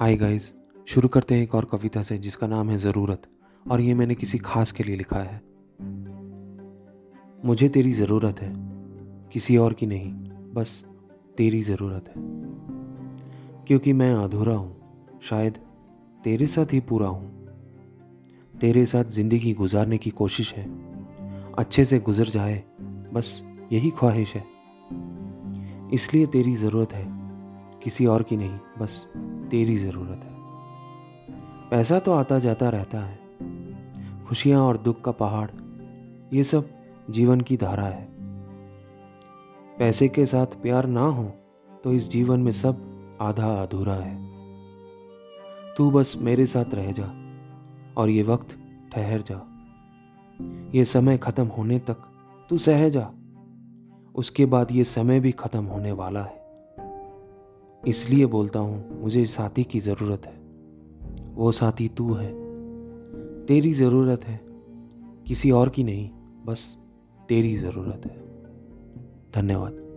Hi guys शुरू करते हैं एक और कविता से जिसका नाम है ज़रूरत और ये मैंने किसी खास के लिए लिखा है। मुझे तेरी ज़रूरत है, किसी और की नहीं, बस तेरी ज़रूरत है। क्योंकि मैं अधूरा हूँ, शायद तेरे साथ ही पूरा हूँ। तेरे साथ ज़िंदगी गुजारने की कोशिश है, अच्छे से गुजर जाए, बस यही ख्वाहिश है। इसलिए तेरी ज़रूरत है किसी और की नहीं, बस तेरी ज़रूरत है। पैसा तो आता जाता रहता है। खुशियाँ और दुख का पहाड़, ये सब जीवन की धारा है। पैसे के साथ प्यार ना हो तो इस जीवन में सब आधा अधूरा है। तू बस मेरे साथ रह जा, और ये वक्त ठहर जा। ये समय ख़त्म होने तक तू सह जा। उसके बाद ये समय भी ख़त्म होने वाला है। इसलिए बोलता हूँ, मुझे साथी की ज़रूरत है। वो साथी तू है। तेरी ज़रूरत है। किसी और की नहीं, बस तेरी ज़रूरत है। धन्यवाद।